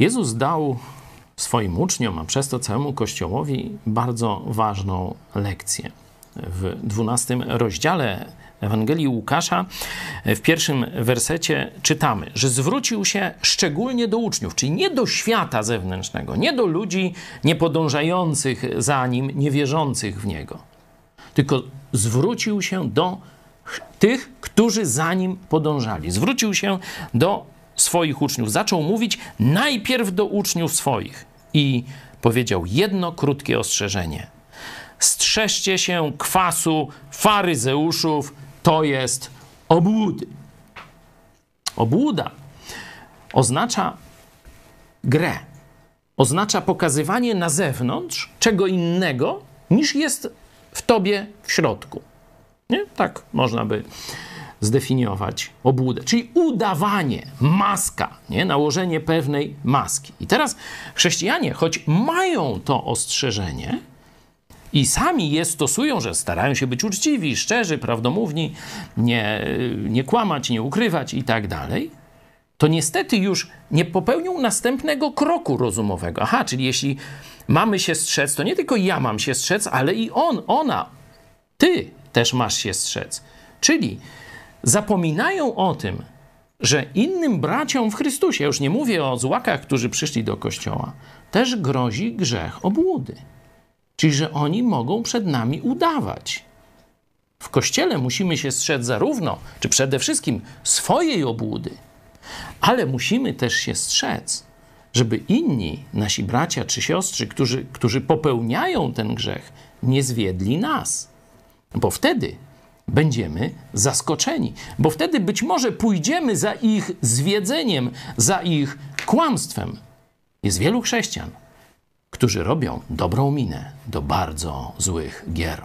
Jezus dał swoim uczniom, a przez to całemu Kościołowi bardzo ważną lekcję. W dwunastym rozdziale Ewangelii Łukasza w pierwszym wersecie czytamy, że zwrócił się szczególnie do uczniów, czyli nie do świata zewnętrznego, nie do ludzi niepodążających za nim, niewierzących w niego, tylko zwrócił się do tych, którzy za nim podążali. Zwrócił się do swoich uczniów. Zaczął mówić najpierw do uczniów swoich i powiedział jedno krótkie ostrzeżenie. Strzeżcie się kwasu faryzeuszów, to jest obłudy. Obłuda oznacza grę, oznacza pokazywanie na zewnątrz czego innego niż jest w tobie w środku. Nie? Tak można by zdefiniować obłudę, czyli udawanie, maska, nie? nałożenie pewnej maski. I teraz chrześcijanie, choć mają to ostrzeżenie i sami je stosują, że starają się być uczciwi, szczerzy, prawdomówni, nie, nie kłamać, nie ukrywać i tak dalej, to niestety już nie popełnią następnego kroku rozumowego. Aha, czyli jeśli mamy się strzec, to nie tylko ja mam się strzec, ale i on, ona, ty też masz się strzec. Czyli zapominają o tym, że innym braciom w Chrystusie, już nie mówię o złakach, którzy przyszli do kościoła, też grozi grzech obłudy. Czyli, że oni mogą przed nami udawać. W kościele musimy się strzec zarówno, czy przede wszystkim swojej obłudy, ale musimy też się strzec, żeby inni, nasi bracia czy siostry, którzy, którzy popełniają ten grzech, nie zwiedli nas. Bo wtedy będziemy zaskoczeni, bo wtedy być może pójdziemy za ich zwiedzeniem, za ich kłamstwem. Jest wielu chrześcijan, którzy robią dobrą minę do bardzo złych gier.